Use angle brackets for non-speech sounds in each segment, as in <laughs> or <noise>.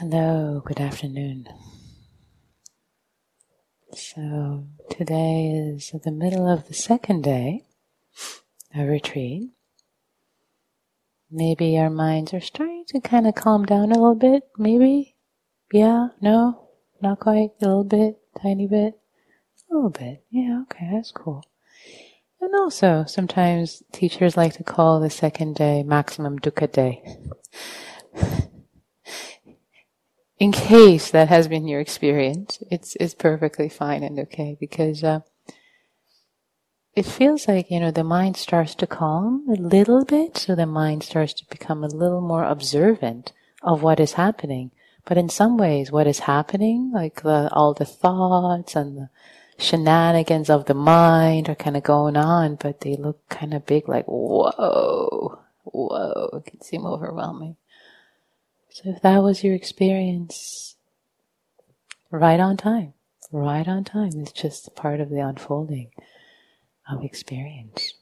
Hello, good afternoon. So, today is the middle of the second day of retreat. Maybe our minds are starting to kind of calm down a little bit, maybe? Yeah? No? Not quite? A little bit? Tiny bit? A little bit. Yeah, okay, that's cool. And also, sometimes teachers like to call the second day maximum dukkha day. <laughs> in case that has been your experience, it's it's perfectly fine and okay because uh, it feels like you know the mind starts to calm a little bit, so the mind starts to become a little more observant of what is happening. But in some ways, what is happening, like the, all the thoughts and the shenanigans of the mind are kind of going on, but they look kind of big, like whoa, whoa, it can seem overwhelming. So if that was your experience, right on time, right on time. It's just part of the unfolding of experience.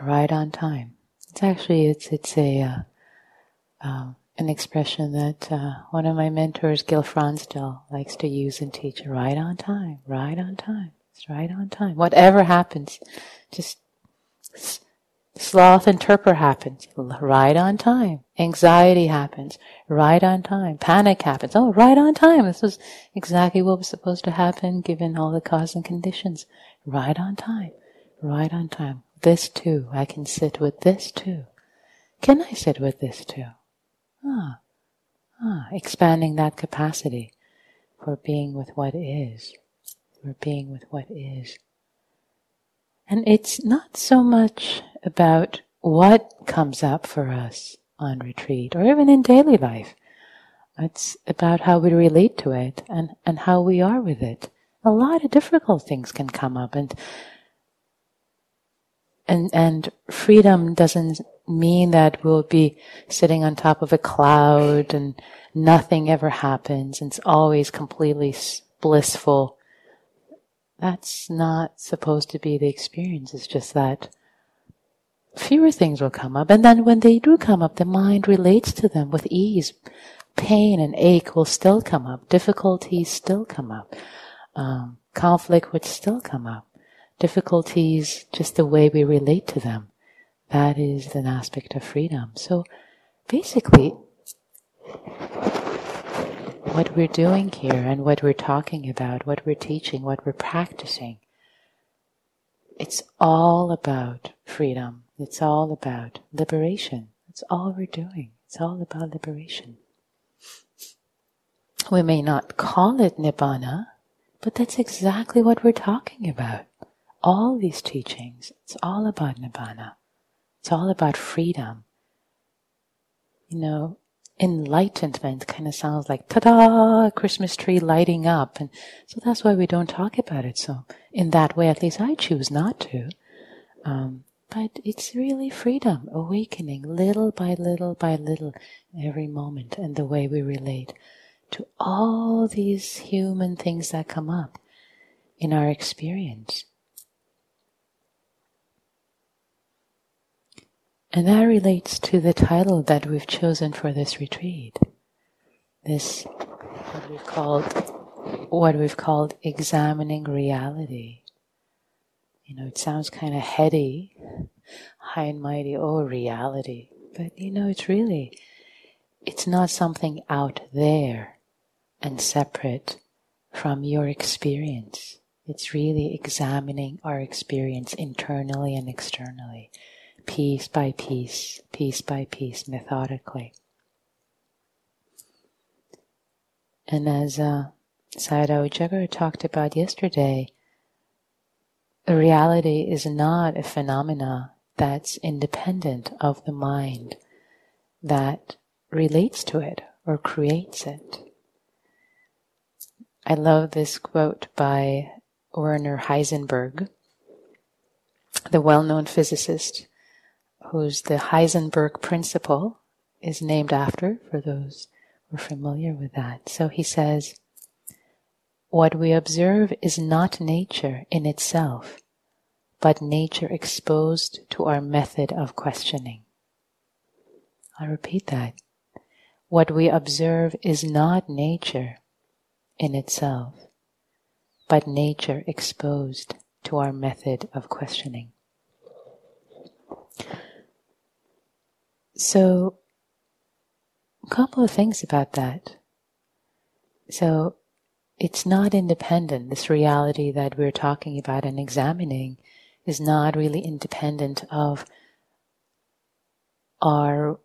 Right on time. It's actually it's it's a uh, uh, an expression that uh, one of my mentors, Gil Fronsdal, likes to use and teach. Right on time, right on time. It's right on time. Whatever happens, just Sloth and torpor happens right on time. Anxiety happens right on time. Panic happens. Oh, right on time. This was exactly what was supposed to happen given all the cause and conditions. Right on time. Right on time. This too. I can sit with this too. Can I sit with this too? Ah. Ah. Expanding that capacity for being with what is. For being with what is. And it's not so much about what comes up for us on retreat or even in daily life. It's about how we relate to it and, and how we are with it. A lot of difficult things can come up and and and freedom doesn't mean that we'll be sitting on top of a cloud and nothing ever happens and it's always completely blissful that's not supposed to be the experience. It's just that fewer things will come up. And then when they do come up, the mind relates to them with ease. Pain and ache will still come up. Difficulties still come up. Um, conflict would still come up. Difficulties, just the way we relate to them. That is an aspect of freedom. So basically, what we're doing here and what we're talking about, what we're teaching, what we're practicing. It's all about freedom. It's all about liberation. That's all we're doing. It's all about liberation. We may not call it Nibbana, but that's exactly what we're talking about. All these teachings, it's all about Nibbana. It's all about freedom. You know, enlightenment kind of sounds like ta-da, Christmas tree lighting up. And so that's why we don't talk about it. So in that way, at least I choose not to. Um, but it's really freedom, awakening little by little by little every moment and the way we relate to all these human things that come up in our experience. And that relates to the title that we've chosen for this retreat. This, what we've called, what we've called examining reality. You know, it sounds kind of heady, high and mighty, oh, reality. But you know, it's really, it's not something out there and separate from your experience. It's really examining our experience internally and externally piece by piece, piece by piece, methodically. And as uh, Sayadaw Jagara talked about yesterday, reality is not a phenomena that's independent of the mind that relates to it or creates it. I love this quote by Werner Heisenberg, the well known physicist who's the Heisenberg principle is named after, for those who are familiar with that. So he says, what we observe is not nature in itself, but nature exposed to our method of questioning. I'll repeat that. what we observe is not nature in itself, but nature exposed to our method of questioning. So, a couple of things about that. So, it's not independent. This reality that we're talking about and examining is not really independent of our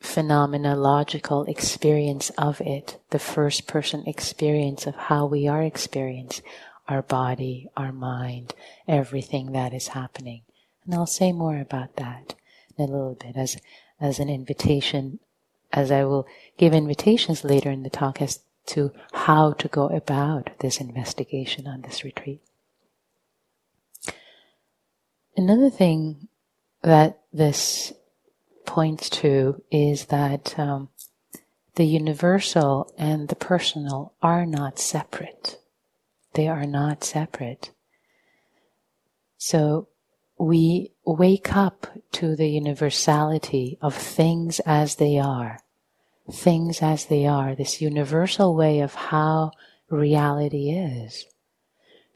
phenomenological experience of it, the first person experience of how we are experienced, our body, our mind, everything that is happening. And I'll say more about that in a little bit as, as an invitation, as I will give invitations later in the talk as to how to go about this investigation on this retreat. Another thing that this points to is that um, the universal and the personal are not separate. They are not separate. So we wake up to the universality of things as they are. Things as they are, this universal way of how reality is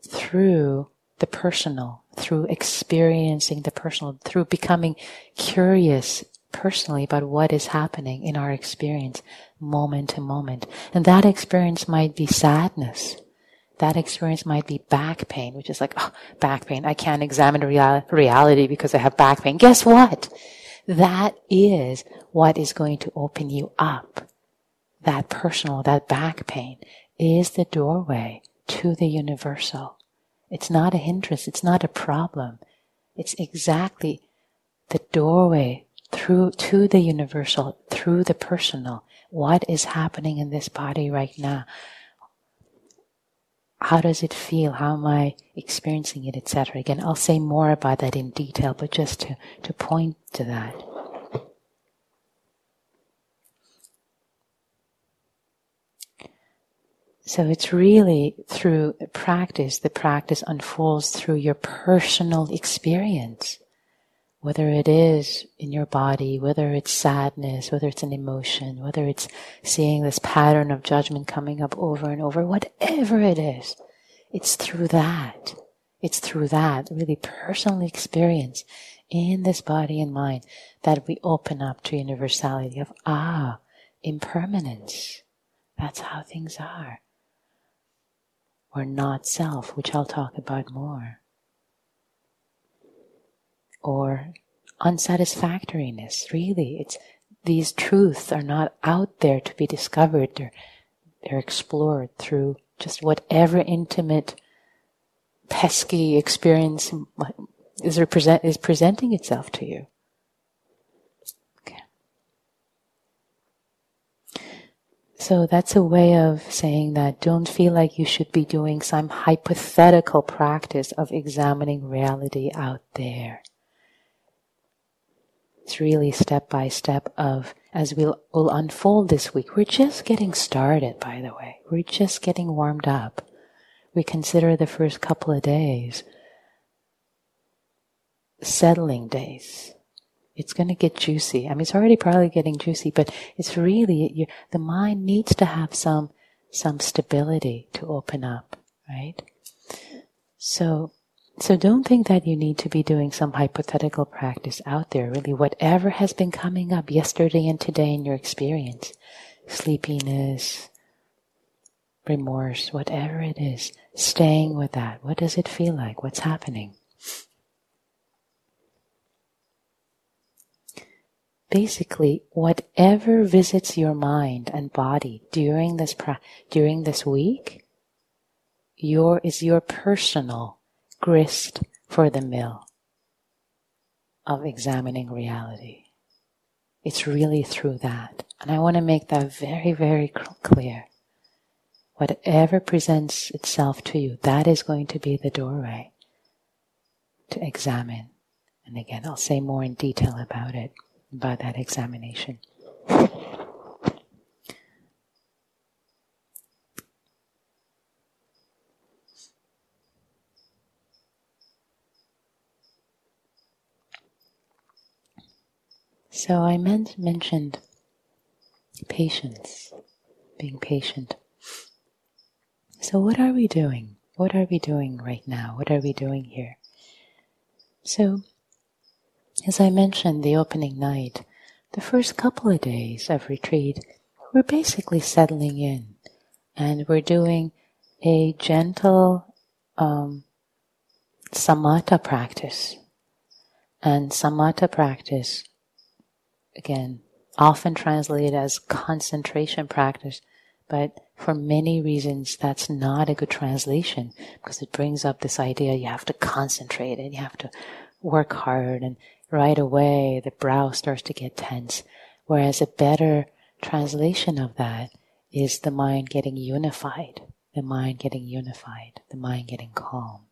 through the personal, through experiencing the personal, through becoming curious personally about what is happening in our experience moment to moment. And that experience might be sadness. That experience might be back pain, which is like, oh, back pain. I can't examine real- reality because I have back pain. Guess what? That is what is going to open you up. That personal, that back pain is the doorway to the universal. It's not a hindrance. It's not a problem. It's exactly the doorway through to the universal, through the personal. What is happening in this body right now? How does it feel? How am I experiencing it, etc. Again, I'll say more about that in detail, but just to, to point to that. So it's really through practice, the practice unfolds through your personal experience whether it is in your body, whether it's sadness, whether it's an emotion, whether it's seeing this pattern of judgment coming up over and over, whatever it is, it's through that. It's through that really personal experience in this body and mind that we open up to universality of, ah, impermanence. That's how things are. Or not self, which I'll talk about more or unsatisfactoriness. Really, it's these truths are not out there to be discovered. They're, they're explored through just whatever intimate, pesky experience is represent is presenting itself to you. Okay. So that's a way of saying that don't feel like you should be doing some hypothetical practice of examining reality out there. Really step by step of, as we'll, will unfold this week. We're just getting started, by the way. We're just getting warmed up. We consider the first couple of days settling days. It's going to get juicy. I mean, it's already probably getting juicy, but it's really, you, the mind needs to have some, some stability to open up, right? So, so don't think that you need to be doing some hypothetical practice out there. Really, whatever has been coming up yesterday and today in your experience, sleepiness, remorse, whatever it is, staying with that. What does it feel like? What's happening? Basically, whatever visits your mind and body during this pra- during this week, your is your personal grist for the mill of examining reality. It's really through that. And I want to make that very, very clear. Whatever presents itself to you, that is going to be the doorway to examine. And again, I'll say more in detail about it, about that examination. So I meant, mentioned Patience, being patient. So, what are we doing? What are we doing right now? What are we doing here? So, as I mentioned the opening night, the first couple of days of retreat, we're basically settling in and we're doing a gentle um, samatha practice. And samatha practice, again, often translated as concentration practice, but for many reasons that's not a good translation because it brings up this idea you have to concentrate and you have to work hard and right away the brow starts to get tense. Whereas a better translation of that is the mind getting unified, the mind getting unified, the mind getting calm.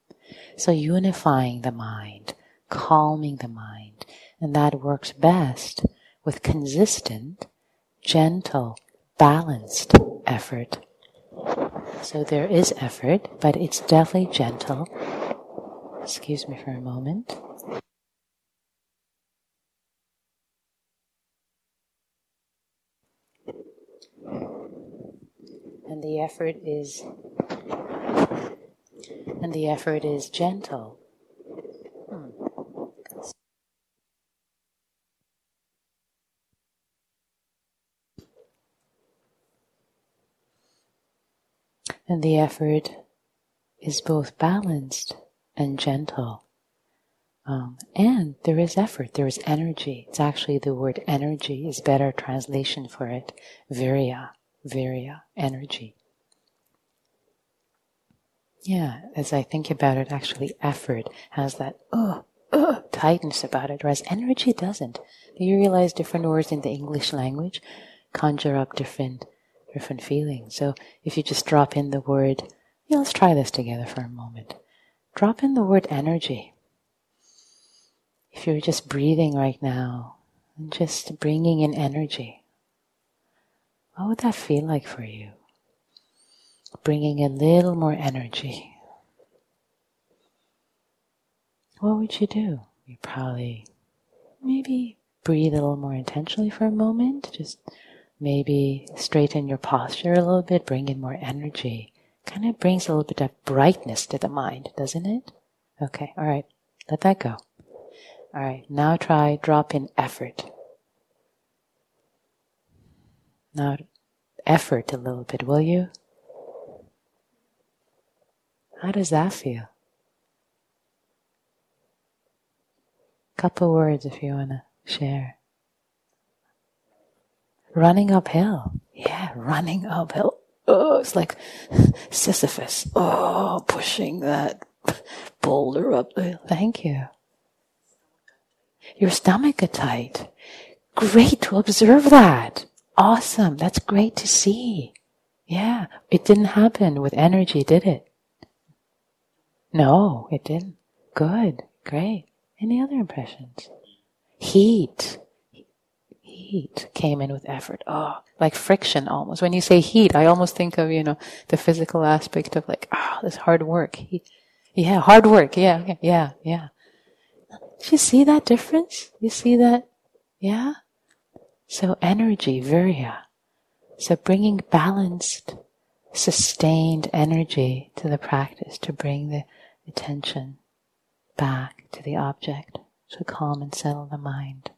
So unifying the mind, calming the mind, and that works best with consistent, gentle, balanced effort. So there is effort, but it's definitely gentle. Excuse me for a moment. And the effort is and the effort is gentle. And the effort is both balanced and gentle. Um, and there is effort, there is energy. It's actually the word energy is better translation for it. Virya, virya, energy. Yeah, as I think about it, actually effort has that uh, uh, tightness about it, whereas energy doesn't. Do you realize different words in the English language conjure up different different feelings? So if you just drop in the word, yeah, let's try this together for a moment. Drop in the word energy. If you're just breathing right now and just bringing in energy, what would that feel like for you? bringing a little more energy, what would you do? You probably maybe breathe a little more intentionally for a moment, just maybe straighten your posture a little bit, bring in more energy. Kind of brings a little bit of brightness to the mind, doesn't it? Okay, all right, let that go. All right, now try drop in effort. Now, effort a little bit, will you? How does that feel? Couple words if you want to share. Running uphill. Yeah, running uphill. Oh, it's like <laughs> Sisyphus. Oh, pushing that <laughs> boulder up the hill. Thank you. Your stomach got tight. Great to observe that. Awesome. That's great to see. Yeah, it didn't happen with energy, did it? No, it didn't. Good. Great. Any other impressions? Heat. Heat came in with effort. Oh, like friction almost. When you say heat, I almost think of, you know, the physical aspect of like, oh, this hard work. Heat. Yeah, hard work. Yeah, yeah, yeah. Do you see that difference? You see that? Yeah? So energy, virya. So bringing balanced, sustained energy to the practice to bring the attention back to the object to calm and settle the mind.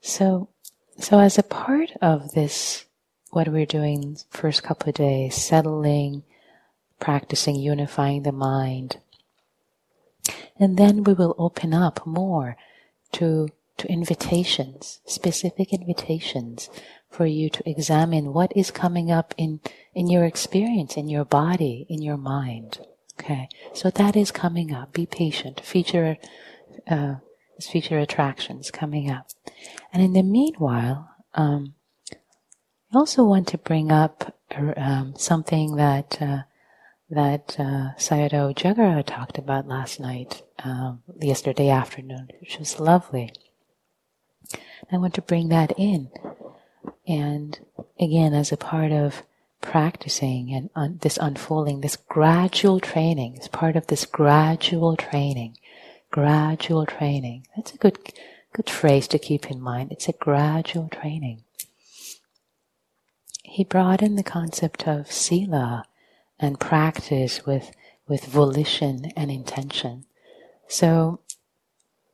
So, so as a part of this, what we're doing first couple of days, settling, practicing unifying the mind, and then we will open up more to to invitations, specific invitations for you to examine what is coming up in, in your experience, in your body, in your mind. Okay, so that is coming up. Be patient. Feature, uh, feature attractions coming up. And in the meanwhile, um, I also want to bring up um, something that uh, that uh, Sayadaw Jagara talked about last night, um, yesterday afternoon, which was lovely. I want to bring that in and again, as a part of practicing and un- this unfolding, this gradual training, is part of this gradual training, gradual training. That's a good, good phrase to keep in mind. It's a gradual training. He brought in the concept of sila and practice with, with volition and intention. So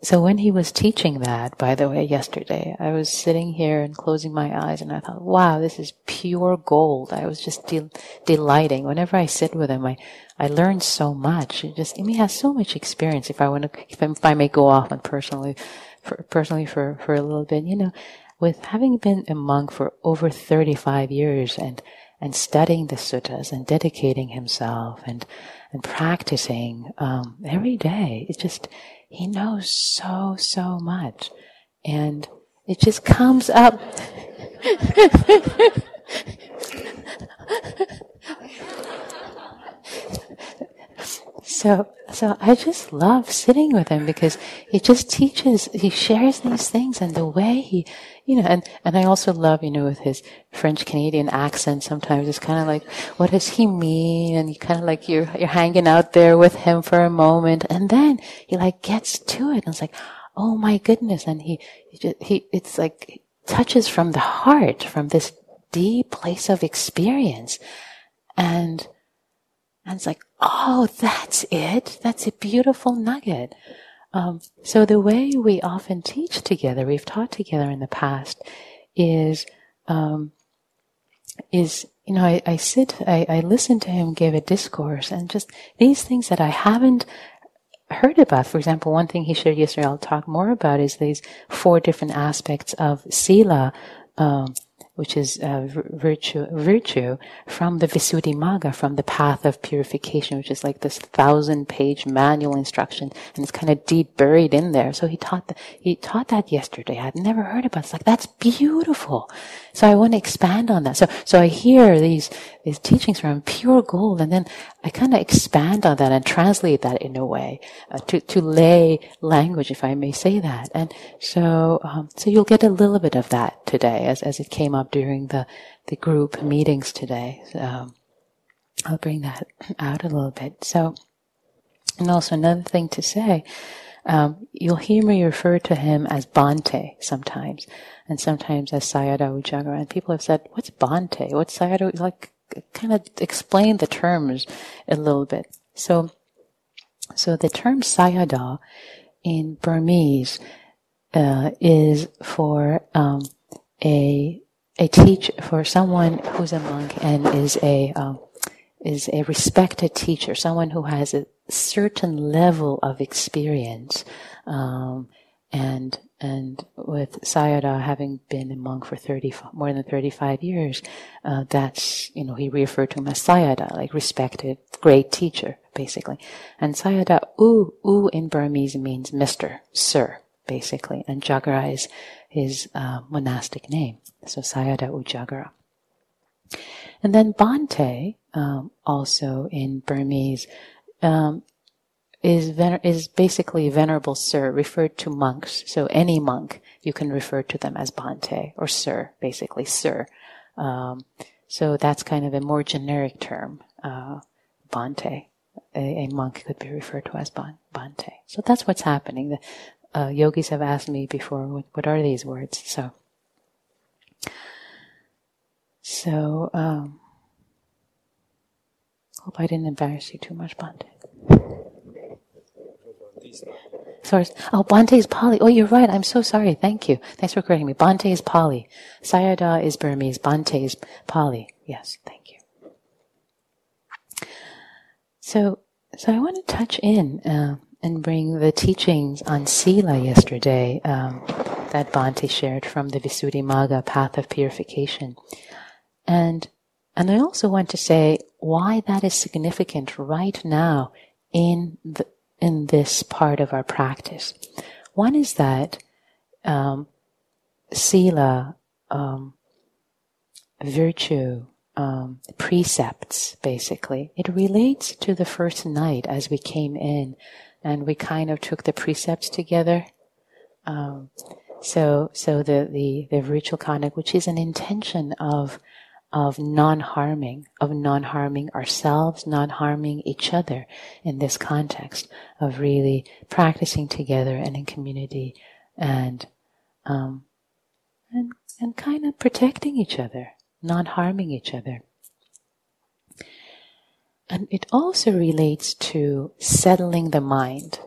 so when he was teaching that, by the way, yesterday, I was sitting here and closing my eyes and I thought, wow, this is pure gold. I was just de- delighting. Whenever I sit with him, I, I learn so much. It just, he has so much experience. If I want to, if, I, if I may go off on personally, for, personally for, for a little bit, you know, with having been a monk for over 35 years and, and studying the suttas and dedicating himself and, and practicing, um, every day, it just, he knows so, so much. And it just comes up. <laughs> so, so I just love sitting with him because he just teaches, he shares these things and the way he, you know, and, and I also love, you know, with his French Canadian accent, sometimes it's kind of like, what does he mean? And you kind of like, you're, you're hanging out there with him for a moment and then he like gets to it and it's like, oh my goodness. And he, he, it's like, touches from the heart, from this deep place of experience. And, and it's like, oh, that's it. That's a beautiful nugget. Um, so the way we often teach together, we've taught together in the past, is um, is you know I, I sit, I, I listen to him give a discourse, and just these things that I haven't heard about. For example, one thing he shared yesterday, I'll talk more about, is these four different aspects of sila. Um, which is uh, virtue, virtue from the Visuddhimagga, from the path of purification, which is like this thousand-page manual instruction, and it's kind of deep buried in there. So he taught that. He taught that yesterday. I'd never heard about. It. It's like that's beautiful. So I want to expand on that. So so I hear these these teachings from pure gold, and then I kind of expand on that and translate that in a way uh, to to lay language, if I may say that. And so um, so you'll get a little bit of that today, as as it came up during the the group meetings today. So, I'll bring that out a little bit. So, and also another thing to say. Um, you'll hear me refer to him as Bhante sometimes, and sometimes as Sayadaw U And people have said, "What's Bhante? What's Sayadaw?" Like, kind of explain the terms a little bit. So, so the term Sayadaw in Burmese uh, is for um, a a teach for someone who's a monk and is a um, is a respected teacher, someone who has a certain level of experience, um, and and with Sayadaw having been a monk for thirty more than thirty five years, uh, that's you know he referred to him as Sayadaw, like respected, great teacher, basically. And Sayadaw U U in Burmese means Mister, Sir, basically, and Jagara is his uh, monastic name. So Sayadaw U Jagara. And then Bhante, um, also in Burmese, um, is vener- is basically venerable sir, referred to monks. So any monk, you can refer to them as Bhante or sir, basically sir. Um, so that's kind of a more generic term, uh. A, a, monk could be referred to as Bhante. So that's what's happening. The uh, yogis have asked me before, what, what are these words? So so, um, hope I didn't embarrass you too much, Bhante. Sorry. Oh, Bhante is Pali. Oh, you're right. I'm so sorry. Thank you. Thanks for correcting me. Bhante is Pali. Sayadaw is Burmese. Bhante is Pali. Yes, thank you. So, so I want to touch in uh, and bring the teachings on Sila yesterday um, that Bhante shared from the Visuddhimagga, Path of Purification. And, and I also want to say why that is significant right now in the, in this part of our practice. One is that, um, sila, um, virtue, um, precepts, basically. It relates to the first night as we came in and we kind of took the precepts together. Um, so, so the, the, the virtual conduct, which is an intention of of non-harming, of non-harming ourselves, non-harming each other in this context of really practicing together and in community and um, and and kind of protecting each other, not harming each other. And it also relates to settling the mind.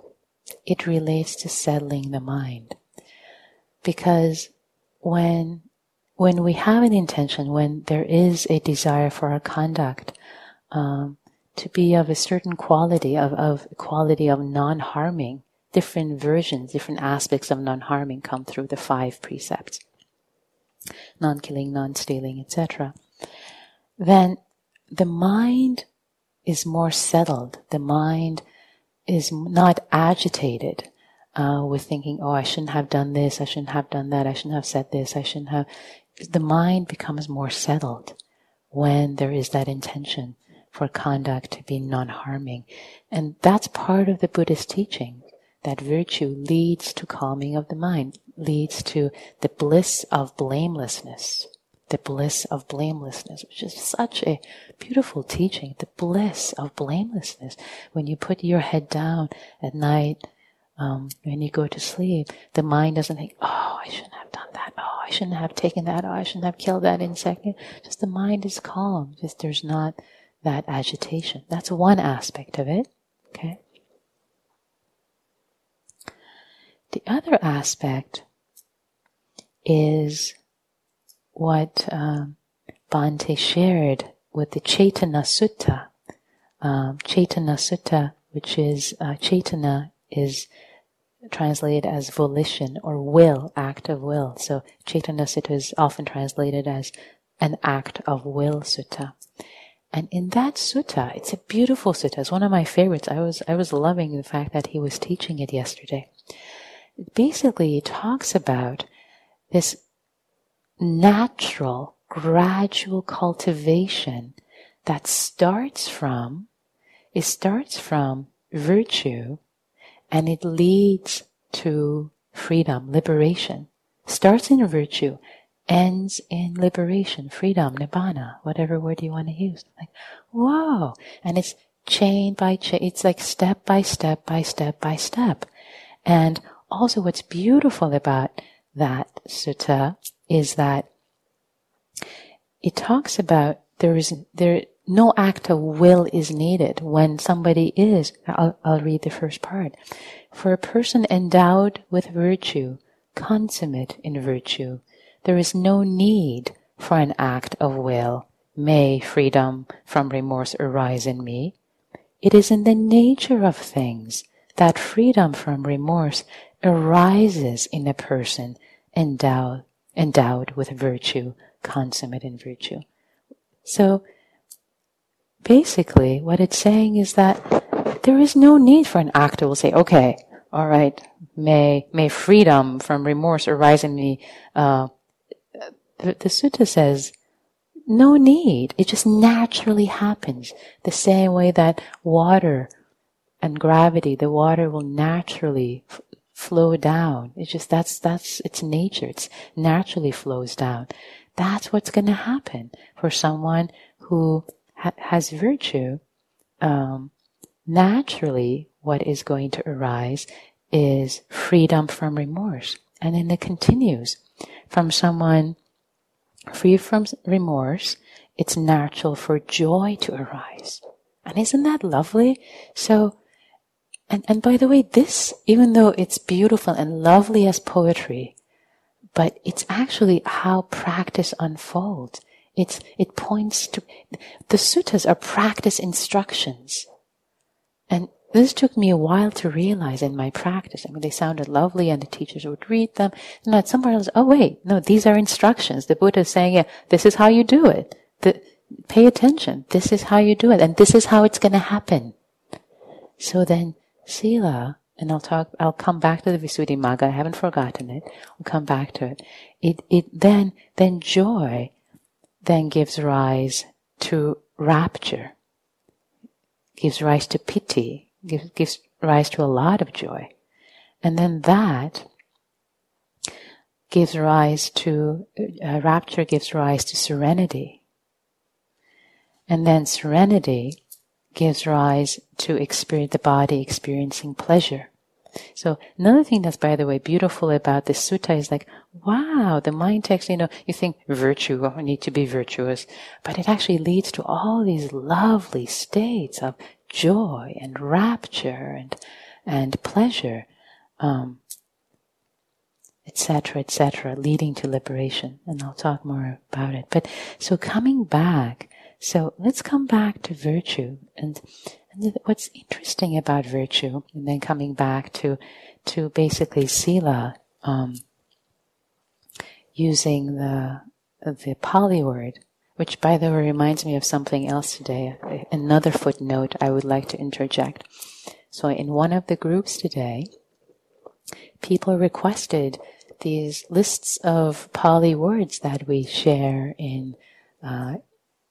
It relates to settling the mind. Because when, when we have an intention, when there is a desire for our conduct, um, to be of a certain quality, of, of quality of non-harming, different versions, different aspects of non-harming come through the five precepts. Non-killing, non-stealing, etc. Then the mind is more settled. The mind is not agitated uh, with thinking, oh, I shouldn't have done this, I shouldn't have done that, I shouldn't have said this, I shouldn't have. The mind becomes more settled when there is that intention for conduct to be non harming. And that's part of the Buddhist teaching that virtue leads to calming of the mind, leads to the bliss of blamelessness the bliss of blamelessness, which is such a beautiful teaching. The bliss of blamelessness. When you put your head down at night, um, when you go to sleep, the mind doesn't think, oh, I shouldn't have done that. Oh, I shouldn't have taken that. Oh, I shouldn't have killed that insect. Just the mind is calm. Just there's not that agitation. That's one aspect of it. Okay. The other aspect is what um, Bhante shared with the Cetana Sutta. Um, Sutta, which is uh, is translated as volition or will, act of will. So Cetana Sutta is often translated as an act of will sutta. And in that sutta, it's a beautiful sutta. It's one of my favorites. I was I was loving the fact that he was teaching it yesterday. Basically, it talks about this natural, gradual cultivation that starts from, it starts from virtue and it leads to freedom, liberation. Starts in virtue, ends in liberation, freedom, nibbana, whatever word you want to use. Like, whoa. And it's chain by chain. It's like step by step by step by step. And also what's beautiful about that sutta is that it talks about there is there no act of will is needed when somebody is. I'll, I'll read the first part. For a person endowed with virtue, consummate in virtue, there is no need for an act of will. May freedom from remorse arise in me. It is in the nature of things that freedom from remorse arises in a person endowed endowed with virtue, consummate in virtue. So basically, what it's saying is that there is no need for an actor will say, okay, all right, may, may freedom from remorse arise in me. Uh, the, the sutta says, no need. It just naturally happens. The same way that water and gravity, the water will naturally flow down. It's just that's that's its nature. It's naturally flows down. That's what's going to happen for someone who ha- has virtue. Um, naturally, what is going to arise is freedom from remorse, and then it continues from someone free from remorse. It's natural for joy to arise. And isn't that lovely? So and, and by the way, this, even though it's beautiful and lovely as poetry, but it's actually how practice unfolds. It's, it points to, the suttas are practice instructions. And this took me a while to realize in my practice. I mean, they sounded lovely and the teachers would read them. And at somewhere else, oh wait, no, these are instructions. The Buddha is saying, yeah, this is how you do it. The, pay attention. This is how you do it. And this is how it's going to happen. So then Sila, and I'll talk, I'll come back to the Visuddhimagga, I haven't forgotten it, I'll come back to it. It, it then, then joy then gives rise to rapture, gives rise to piti, gives, gives rise to a lot of joy. And then that gives rise to, uh, rapture gives rise to serenity. And then serenity gives rise to experience the body experiencing pleasure. So another thing that's, by the way, beautiful about this sutta is like, wow, the mind takes, you know, you think virtue, I need to be virtuous, but it actually leads to all these lovely states of joy and rapture and, and pleasure, um, etc., etc., leading to liberation. And I'll talk more about it. But so coming back, so let's come back to virtue and and what's interesting about virtue, and then coming back to to basically sila, um, using the the Pali word, which by the way reminds me of something else today. Another footnote I would like to interject. So in one of the groups today, people requested these lists of Pali words that we share in uh,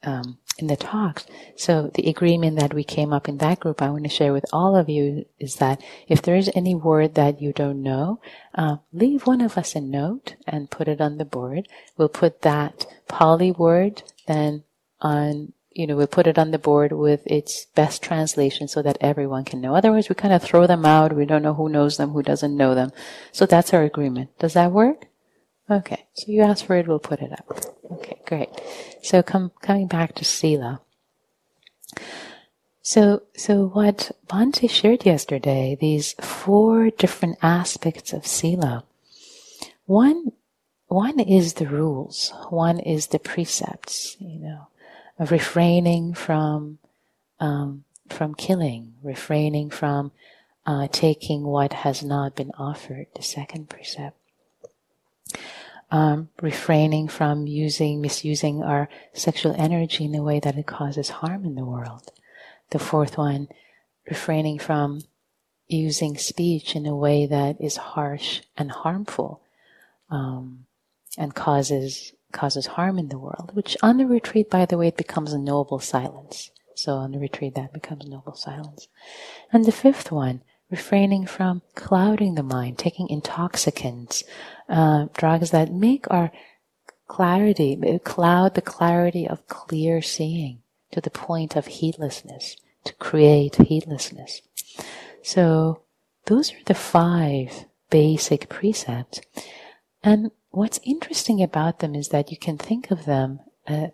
um, in the talks. So the agreement that we came up in that group, I want to share with all of you is that if there is any word that you don't know, uh, leave one of us a note and put it on the board. We'll put that Pali word then on, you know, we'll put it on the board with its best translation so that everyone can know. Otherwise, we kind of throw them out. We don't know who knows them, who doesn't know them. So that's our agreement. Does that work? Okay, so you asked for it, we'll put it up. Okay, great. So come, coming back to Sila. So, so what Bhante shared yesterday, these four different aspects of Sila. One, one is the rules. One is the precepts, you know, of refraining from, um, from killing, refraining from uh, taking what has not been offered, the second precept um, refraining from using, misusing our sexual energy in a way that it causes harm in the world. The fourth one, refraining from using speech in a way that is harsh and harmful um, and causes causes harm in the world. Which on the retreat, by the way, it becomes a noble silence. So on the retreat, that becomes noble silence. And the fifth one, refraining from clouding the mind, taking intoxicants, uh, drugs that make our clarity, cloud the clarity of clear seeing to the point of heedlessness, to create heedlessness. So those are the five basic precepts. And what's interesting about them is that you can think of them, uh,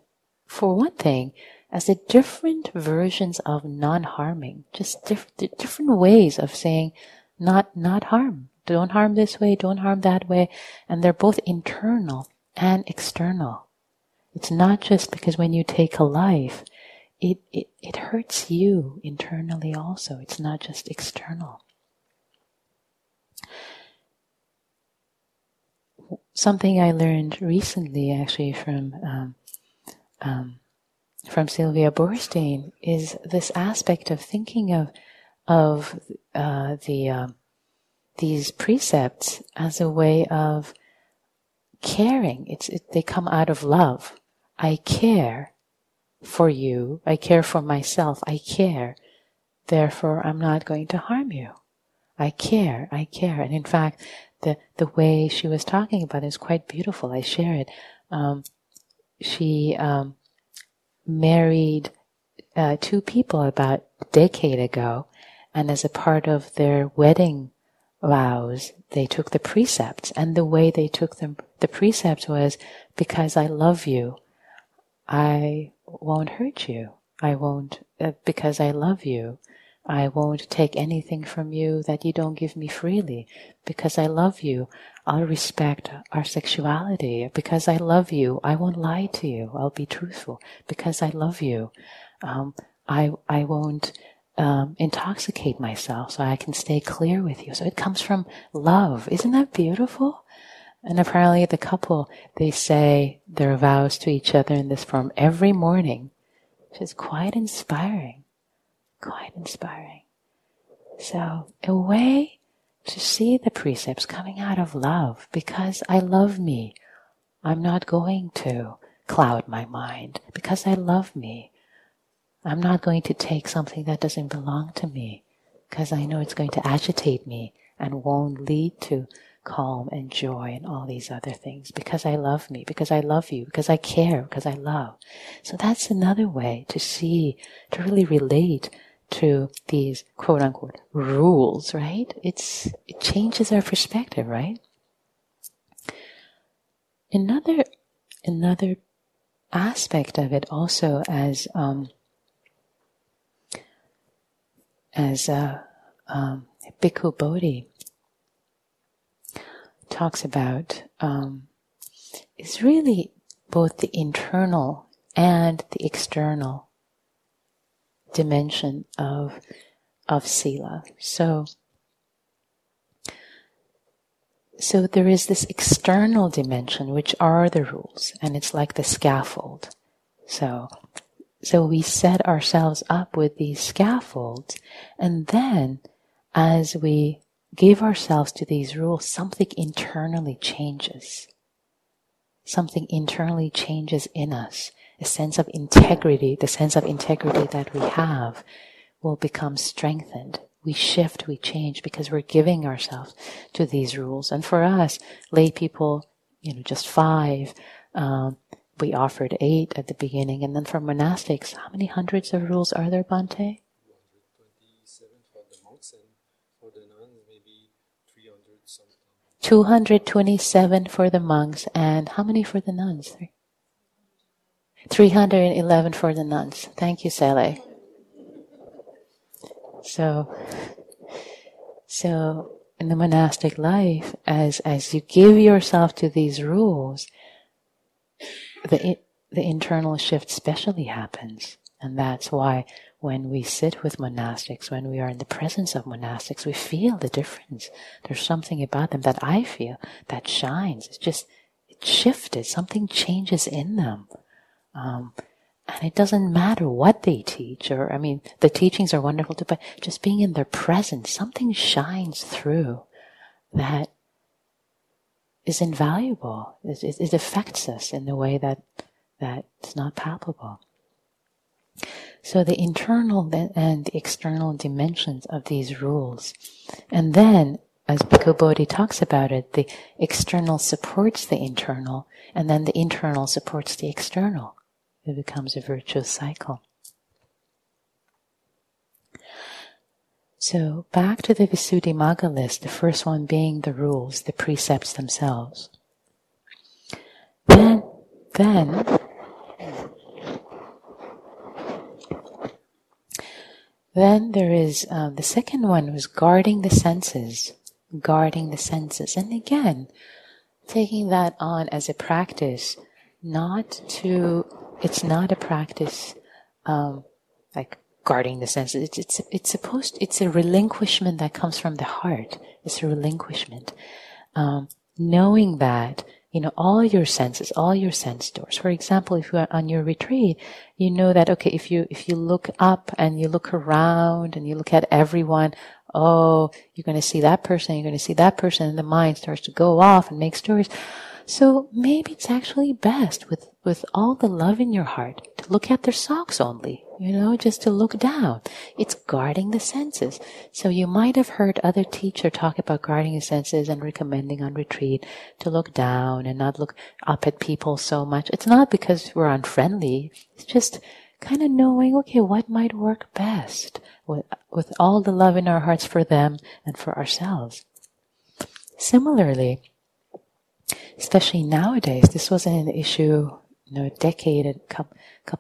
for one thing, as the different versions of non-harming, just diff- different ways of saying not, not harm. Don't harm this way, don't harm that way. And they're both internal and external. It's not just because when you take a life, it, it, it hurts you internally also. It's not just external. Something I learned recently, actually, from um, um, from Sylvia Boorstein is this aspect of thinking of of uh, the um, these precepts as a way of caring. It's it, they come out of love. I care for you. I care for myself. I care. Therefore, I'm not going to harm you. I care. I care. And in fact, the the way she was talking about it is quite beautiful. I share it. Um, she um, married uh, two people about a decade ago, and as a part of their wedding vows, they took the precepts, and the way they took them, the precepts was, because I love you, I won't hurt you. I won't, uh, because I love you, I won't take anything from you that you don't give me freely. Because I love you, I'll respect our sexuality. Because I love you, I won't lie to you. I'll be truthful. Because I love you, um, I, I won't um, intoxicate myself so I can stay clear with you. So it comes from love. Isn't that beautiful? And apparently the couple, they say their vows to each other in this form every morning, which is quite inspiring. Quite inspiring. So a way to see the precepts coming out of love because I love me. I'm not going to cloud my mind because I love me. I'm not going to take something that doesn't belong to me because I know it's going to agitate me and won't lead to calm and joy and all these other things because I love me, because I love you, because I care, because I love. So that's another way to see, to really relate to these quote unquote rules, right? It's, it changes our perspective, right? Another, another aspect of it also as, um, as, uh, um, Bhikkhu Bodhi talks about, um, is really both the internal and the external dimension of of sila. So so there is this external dimension which are the rules and it's like the scaffold. So so we set ourselves up with these scaffolds and then as we give ourselves to these rules something internally changes. Something internally changes in us a sense of integrity, the sense of integrity that we have will become strengthened. We shift, we change because we're giving ourselves to these rules. And for us, lay people, you know, just five, um, we offered eight at the beginning. And then for monastics, how many hundreds of rules are there, Bhante? 227 for the monks and how many for the nuns? Three. 311 for the nuns. Thank you, Sele. So, so in the monastic life, as, as you give yourself to these rules, the, the internal shift especially happens. And that's why when we sit with monastics, when we are in the presence of monastics, we feel the difference. There's something about them that I feel that shines. It's just, it shifted. Something changes in them. Um, and it doesn't matter what they teach, or, I mean, the teachings are wonderful too, but just being in their presence, something shines through that is invaluable. It, it, it affects us in a way that, that is not palpable. So the internal and the external dimensions of these rules. And then, as Bhikkhu Bodhi talks about it, the external supports the internal, and then the internal supports the external. It becomes a virtuous cycle. So back to the Visuddhimagga list, the first one being the rules, the precepts themselves. Then, then, then there is uh, the second one was guarding the senses, guarding the senses, and again, taking that on as a practice, not to it's not a practice um, like guarding the senses. It's, it's, it's supposed, it's a relinquishment that comes from the heart. It's a relinquishment. Um, knowing that, you know, all your senses, all your sense doors. For example, if you're on your retreat, you know that, okay, if you, if you look up and you look around and you look at everyone, oh, you're going to see that person, you're going to see that person, and the mind starts to go off and make stories. So maybe it's actually best with, with all the love in your heart to look at their socks only, you know, just to look down. It's guarding the senses. So you might have heard other teacher talk about guarding the senses and recommending on retreat to look down and not look up at people so much. It's not because we're unfriendly. It's just kind of knowing, okay, what might work best with, with all the love in our hearts for them and for ourselves. Similarly, especially nowadays, this wasn't an issue, you know, a decade, a couple,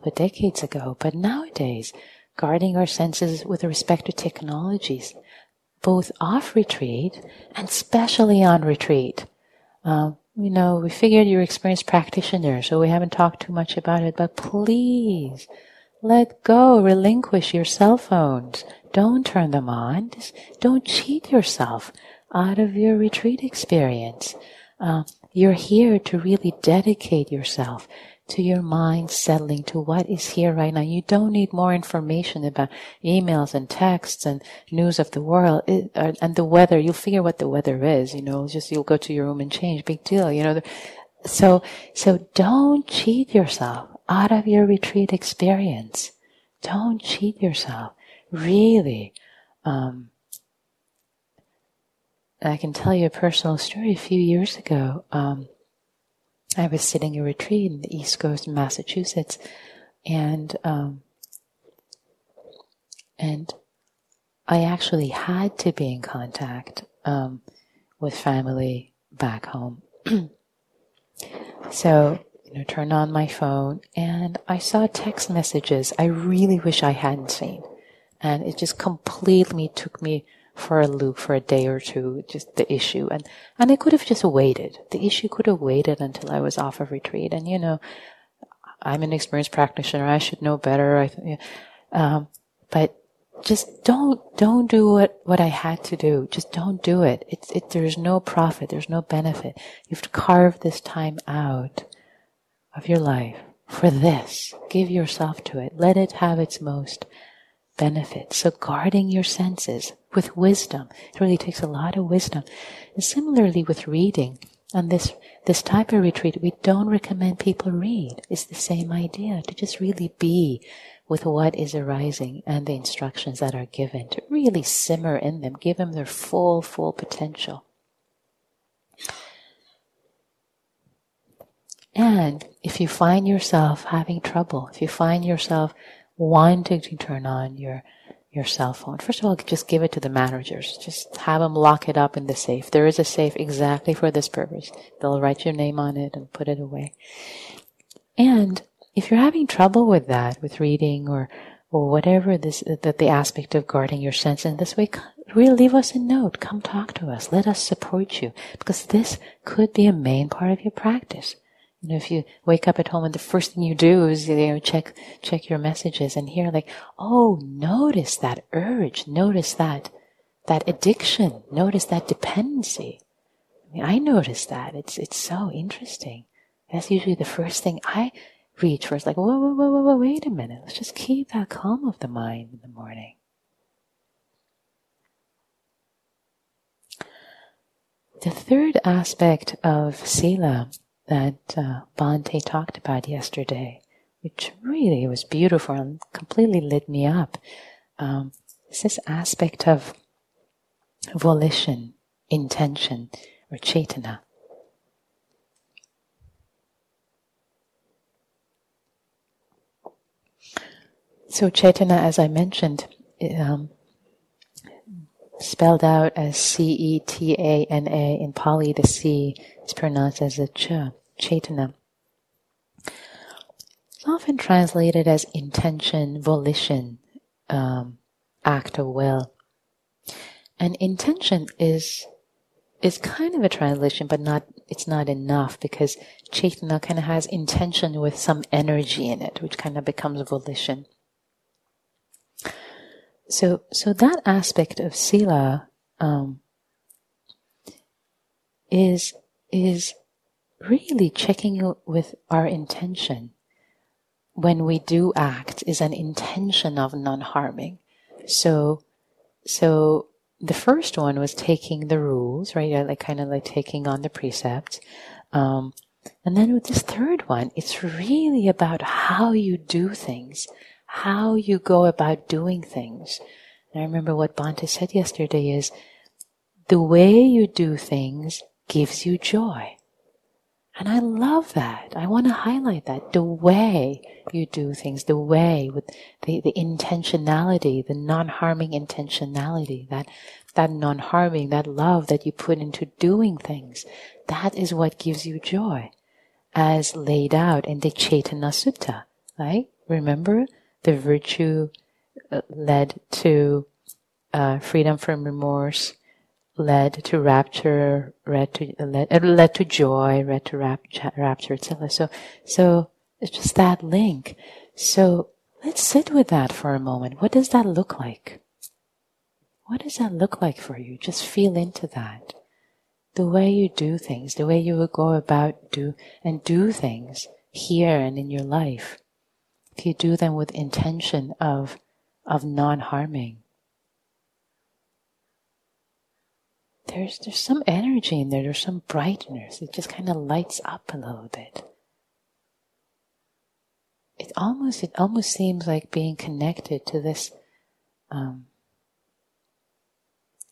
of decades ago, but nowadays, guarding our senses with respect to technologies, both off retreat and especially on retreat. Um, you know, we figured you're experienced practitioner, so we haven't talked too much about it, but please let go, relinquish your cell phones. Don't turn them on. Just don't cheat yourself out of your retreat experience. Uh, you're here to really dedicate yourself to your mind settling to what is here right now. You don't need more information about emails and texts and news of the world it, uh, and the weather. You'll figure what the weather is, you know, just you'll go to your room and change. Big deal, you know. So, so don't cheat yourself out of your retreat experience. Don't cheat yourself. Really. Um, I can tell you a personal story. A few years ago, um, I was sitting in a retreat in the East Coast of Massachusetts, and um, and I actually had to be in contact um, with family back home. <clears throat> so, you know, turn on my phone and I saw text messages I really wish I hadn't seen. And it just completely took me for a loop for a day or two, just the issue. And, and I could have just waited. The issue could have waited until I was off of retreat. And, you know, I'm an experienced practitioner. I should know better. I, um, but just don't don't do what what I had to do. Just don't do it. It's it. There's no profit. There's no benefit. You have to carve this time out of your life for this. Give yourself to it. Let it have its most benefit. So guarding your senses with wisdom. It really takes a lot of wisdom. And similarly with reading, on this this type of retreat, we don't recommend people read. It's the same idea to just really be with what is arising and the instructions that are given to really simmer in them, give them their full, full potential. And if you find yourself having trouble, if you find yourself wanting to turn on your your cell phone, first of all, just give it to the managers. Just have them lock it up in the safe. There is a safe exactly for this purpose. They'll write your name on it and put it away. And if you're having trouble with that, with reading or or whatever this that the aspect of guarding your sense in this way, really leave us a note. Come talk to us. Let us support you because this could be a main part of your practice. You know, if you wake up at home and the first thing you do is you know check check your messages and hear like, oh, notice that urge, notice that that addiction, notice that dependency. I mean, I notice that. It's it's so interesting. That's usually the first thing I reach for. It's like, whoa, whoa, whoa, whoa, whoa, wait a minute. Let's just keep that calm of the mind in the morning. The third aspect of Sila that uh, Bhante talked about yesterday, which really was beautiful and completely lit me up, um, is this aspect of volition, intention, or cetana. So Cetana, as I mentioned, um, spelled out as C E T A N A in Pali, the C is pronounced as a ch, Cetana. It's often translated as intention, volition, um, act of will. And intention is is kind of a translation, but not it's not enough because Cetana kind of has intention with some energy in it, which kind of becomes volition. So, so that aspect of sila um, is is really checking with our intention when we do act is an intention of non-harming. So, so the first one was taking the rules, right? Like kind of like taking on the precepts. Um, and then with this third one, it's really about how you do things how you go about doing things. And I remember what Bhante said yesterday is the way you do things gives you joy. And I love that. I want to highlight that. The way you do things, the way with the, the intentionality, the non-harming intentionality, that, that non-harming, that love that you put into doing things, that is what gives you joy. As laid out in the Cetana Sutta, right? Remember? The virtue uh, led to uh, freedom from remorse, led to rapture, led to led, uh, led to joy, led to rapture, rapture, etc. So, so it's just that link. So let's sit with that for a moment. What does that look like? What does that look like for you? Just feel into that. The way you do things, the way you go about do and do things here and in your life if you do them with intention of, of non-harming. There's, there's some energy in there, there's some brightness. It just kind of lights up a little bit. It almost, it almost seems like being connected to this, um,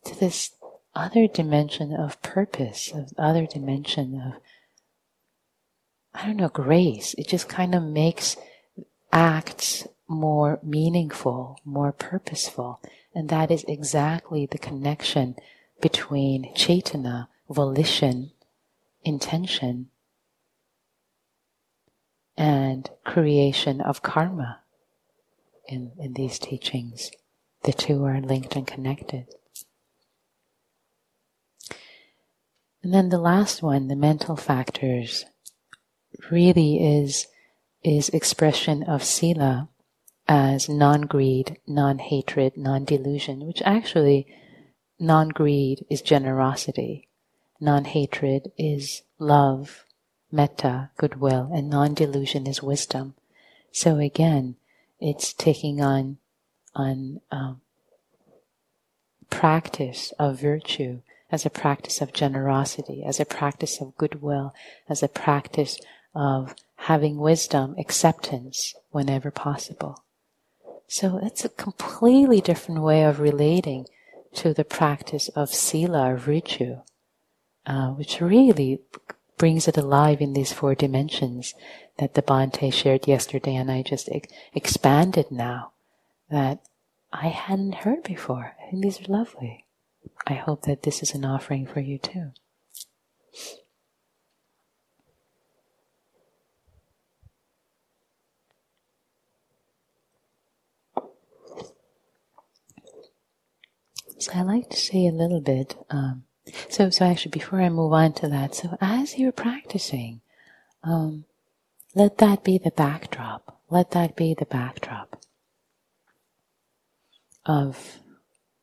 to this other dimension of purpose, of other dimension of, I don't know, grace. It just kind of makes acts more meaningful, more purposeful. And that is exactly the connection between cetana, volition, intention, and creation of karma in, in these teachings. The two are linked and connected. And then the last one, the mental factors, really is, is expression of sila as non-greed, non-hatred, non-delusion, which actually non-greed is generosity, non-hatred is love, metta, goodwill, and non-delusion is wisdom. So again, it's taking on on um, practice of virtue as a practice of generosity, as a practice of goodwill, as a practice of having wisdom, acceptance whenever possible. So it's a completely different way of relating to the practice of sila virtue, uh, which really brings it alive in these four dimensions that the Bhante shared yesterday, and I just e- expanded now that I hadn't heard before. I think these are lovely. I hope that this is an offering for you too. So I like to say a little bit. Um, so, so actually, before I move on to that, so as you're practicing, um, let that be the backdrop. Let that be the backdrop of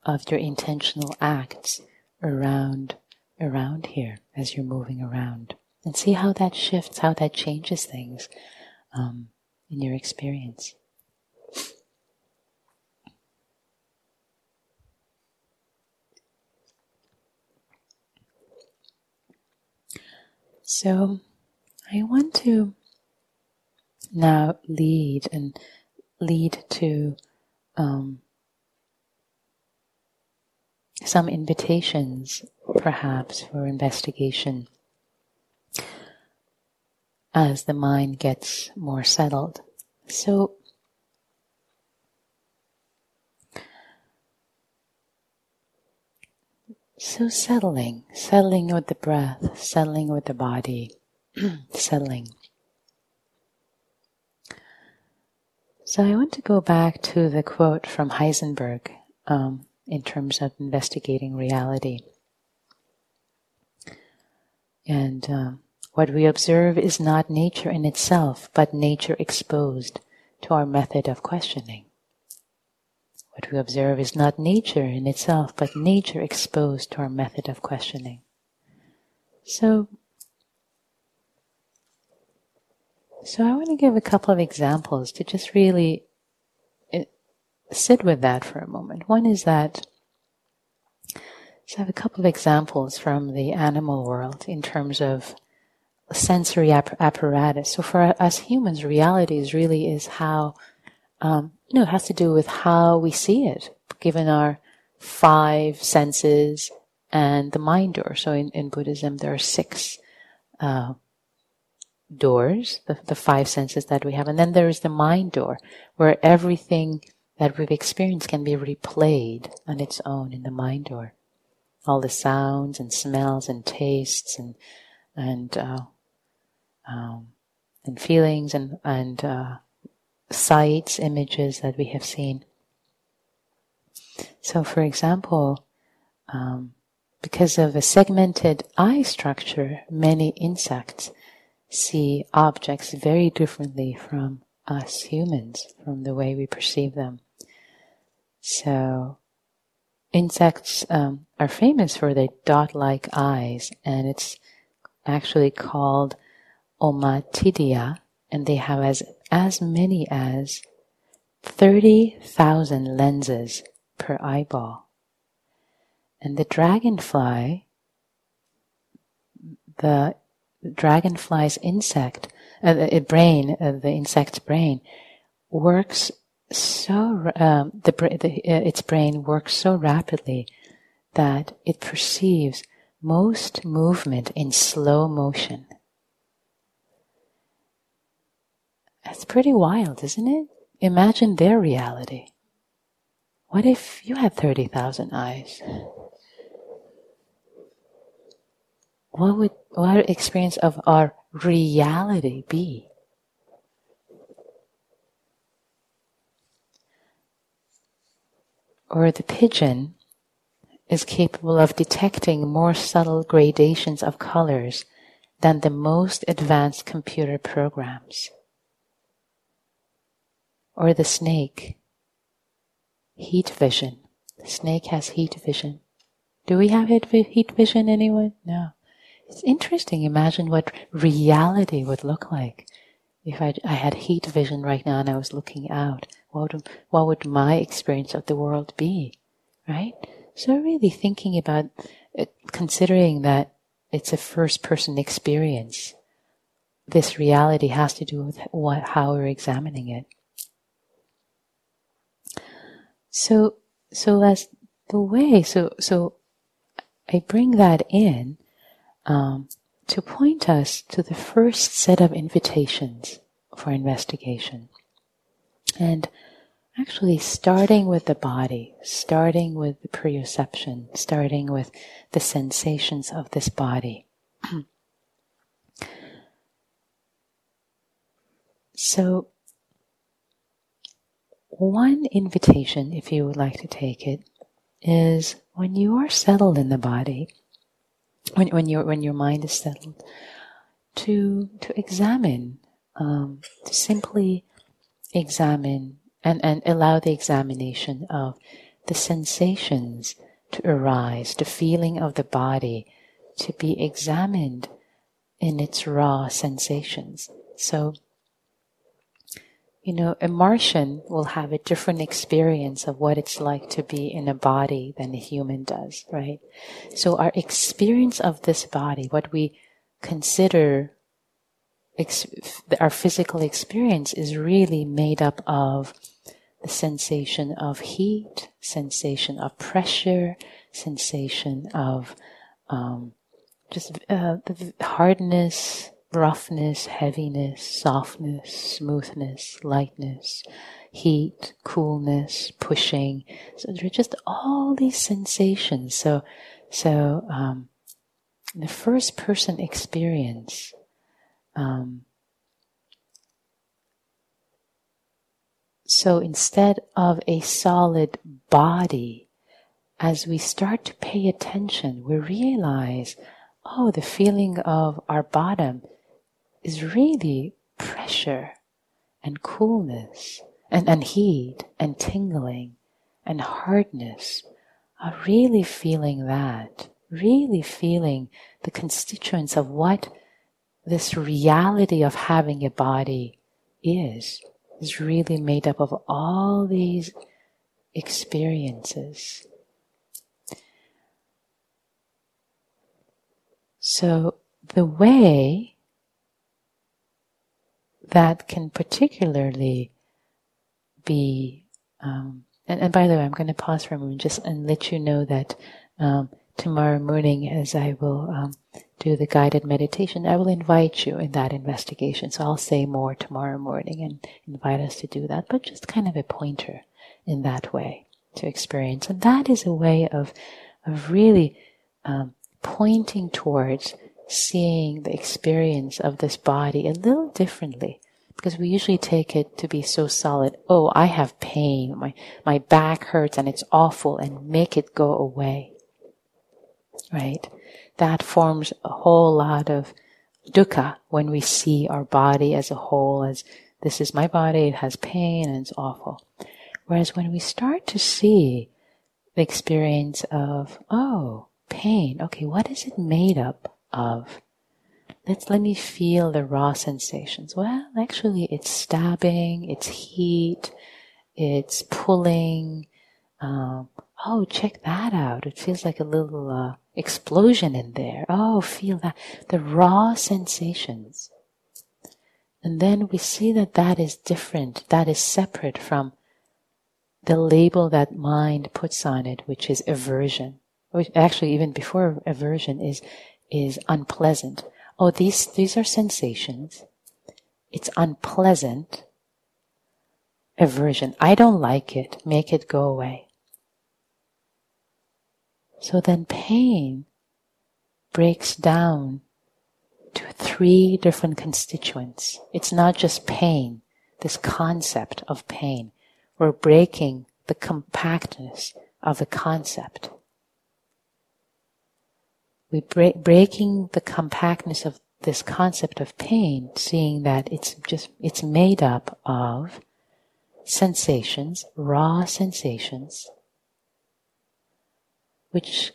of your intentional acts around around here as you're moving around, and see how that shifts, how that changes things um, in your experience. So I want to now lead and lead to um, some invitations, perhaps, for investigation as the mind gets more settled. So, So settling, settling with the breath, settling with the body, <clears throat> settling. So I want to go back to the quote from Heisenberg um, in terms of investigating reality. And um, what we observe is not nature in itself, but nature exposed to our method of questioning. What we observe is not nature in itself, but nature exposed to our method of questioning. So, so I want to give a couple of examples to just really eh, sit with that for a moment. One is that so I have a couple of examples from the animal world in terms of sensory apparatus. So for us humans, reality is really is how um, you know, it has to do with how we see it, given our five senses and the mind door. So in, in Buddhism, there are six uh, doors, the, the five senses that we have. And then there is the mind door, where everything that we've experienced can be replayed on its own in the mind door. All the sounds and smells and tastes and and uh, um, and feelings and and uh, sights, images that we have seen. So, for example, um, because of a segmented eye structure, many insects see objects very differently from us humans, from the way we perceive them. So, insects um, are famous for their dot-like eyes, and it's actually called ommatidia, and they have as as many as 30,000 lenses per eyeball. And the dragonfly, the dragonfly's insect, uh, the brain, uh, the insect's brain, works so, um, the, the uh, its brain works so rapidly that it perceives most movement in slow motion. That's pretty wild, isn't it? imagine their reality. What if you had 30,000 eyes? What would what experience of our reality be? Or the pigeon is capable of detecting more subtle gradations of colors than the most advanced computer programs. Or the snake, heat vision. The snake has heat vision. Do we have heat vision, anyone? No. It's interesting. Imagine what reality would look like if I, I had heat vision right now and I was looking out. What would, what would my experience of the world be? Right? So really thinking about, uh, considering that it's a first person experience, this reality has to do with what, how we're examining it. So, so as the way, so, so I bring that in, um, to point us to the first set of invitations for investigation. And actually starting with the body, starting with the perception, starting with the sensations of this body. <clears throat> so, one invitation, if you would like to take it, is when you are settled in the body, when, when, your, when your mind is settled, to, to examine, um, to simply examine and, and allow the examination of the sensations to arise, the feeling of the body to be examined in its raw sensations. So, you know, a Martian will have a different experience of what it's like to be in a body than a human does, right? So our experience of this body, what we consider ex- our physical experience is really made up of the sensation of heat, sensation of pressure, sensation of um, just uh, the hardness, roughness, heaviness, softness, smoothness, lightness, heat, coolness, pushing. So there are just all these sensations. So, so um, the first person experience um, so instead of a solid body, as we start to pay attention, we realize, oh, the feeling of our bottom is really pressure and coolness and, and heat and tingling and hardness. Are really feeling that, really feeling the constituents of what this reality of having a body is, is really made up of all these experiences. So the way that can particularly be, um, and, and, by the way, I'm going to pause for a moment just and let you know that um, tomorrow morning, as I will um, do the guided meditation, I will invite you in that investigation. So I'll say more tomorrow morning and invite us to do that, but just kind of a pointer in that way to experience. And that is a way of, of really um, pointing towards seeing the experience of this body a little differently because we usually take it to be so solid. Oh, I have pain. My, my back hurts and it's awful and make it go away. Right? that forms a whole lot of dukkha when we see our body as a whole as this is my body, it has pain and it's awful. Whereas when we start to see the experience of, oh, pain, okay, what is it made up of? Let's let me feel the raw sensations. Well, actually it's stabbing, it's heat, it's pulling. Um, oh, check that out. It feels like a little uh, explosion in there. Oh, feel that. The raw sensations. And then we see that that is different, that is separate from the label that mind puts on it, which is aversion. Which actually, even before aversion is, is unpleasant. Oh, these, these are sensations. It's unpleasant. aversion. I don't like it. Make it go away. So then pain breaks down to three different constituents. It's not just pain, this concept of pain. We're breaking the compactness of the concept. We break, breaking the compactness of this concept of pain, seeing that it's just, it's made up of sensations, raw sensations, which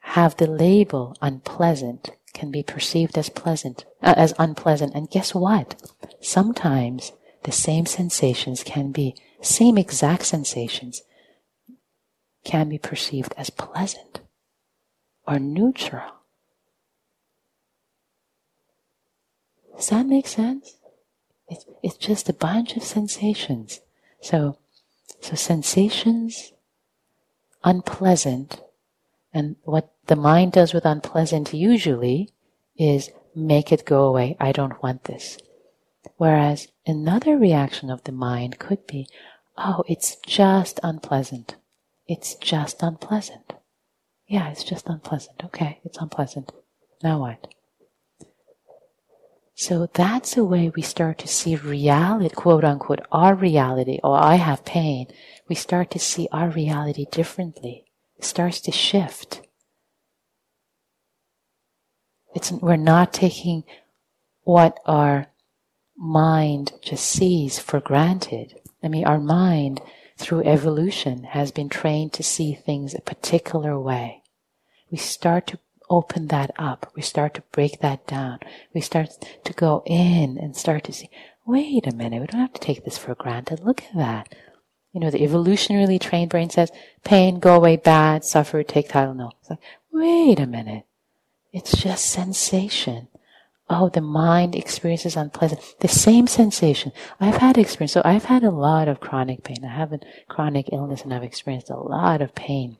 have the label unpleasant, can be perceived as pleasant, uh, as unpleasant. And guess what? Sometimes the same sensations can be, same exact sensations can be perceived as pleasant or neutral. Does that make sense? It's, it's just a bunch of sensations. So, so sensations, unpleasant, and what the mind does with unpleasant usually is make it go away. I don't want this. Whereas another reaction of the mind could be, oh, it's just unpleasant. It's just unpleasant. Yeah, it's just unpleasant. Okay, it's unpleasant. Now what? So that's the way we start to see reality, quote unquote, our reality, or I have pain. We start to see our reality differently. It starts to shift. It's, we're not taking what our mind just sees for granted. I mean, our mind, through evolution, has been trained to see things a particular way. We start to open that up. We start to break that down. We start to go in and start to see, wait a minute, we don't have to take this for granted. Look at that. You know, the evolutionarily trained brain says, pain, go away, bad, suffer, take Tylenol. It's like, wait a minute. It's just sensation. Oh, the mind experiences unpleasant. The same sensation. I've had experience. So I've had a lot of chronic pain. I have a chronic illness and I've experienced a lot of pain.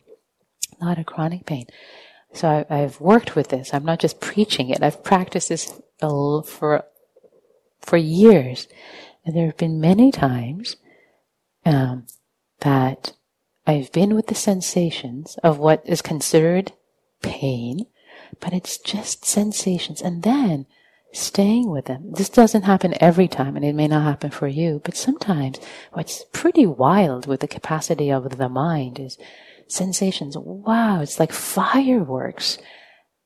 A lot of chronic pain. So I, have worked with this. I'm not just preaching it. I've practiced this for for years, and there have been many times um, that I've been with the sensations of what is considered pain, but it's just sensations, and then staying with them. This doesn't happen every time, and it may not happen for you, but sometimes what's pretty wild with the capacity of the mind is sensations. Wow, it's like fireworks.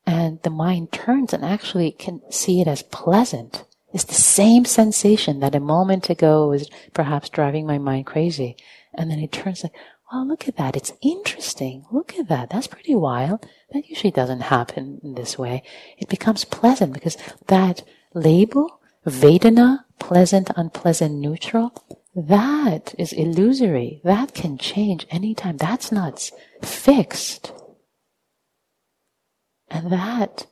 And the mind turns and actually can see it as pleasant. It's the same sensation that a moment ago was perhaps driving my mind crazy. And then it turns like, wow, look at that. It's interesting. Look at that. That's pretty wild. That usually doesn't happen in this way. It becomes pleasant because that label, Vedana, pleasant, unpleasant, neutral, that is illusory. That can change anytime. That's not fixed. And that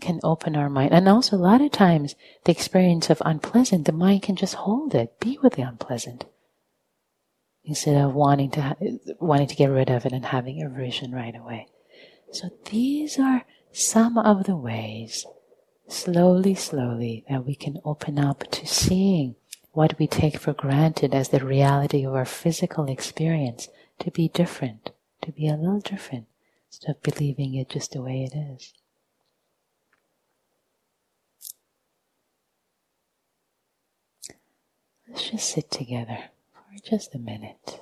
can open our mind. And also, a lot of times, the experience of unpleasant, the mind can just hold it, be with the unpleasant, instead of wanting to ha- wanting to get rid of it and having aversion right away. So these are some of the ways, slowly, slowly, that we can open up to seeing what we take for granted as the reality of our physical experience to be different, to be a little different, instead of believing it just the way it is. Let's just sit together for just a minute.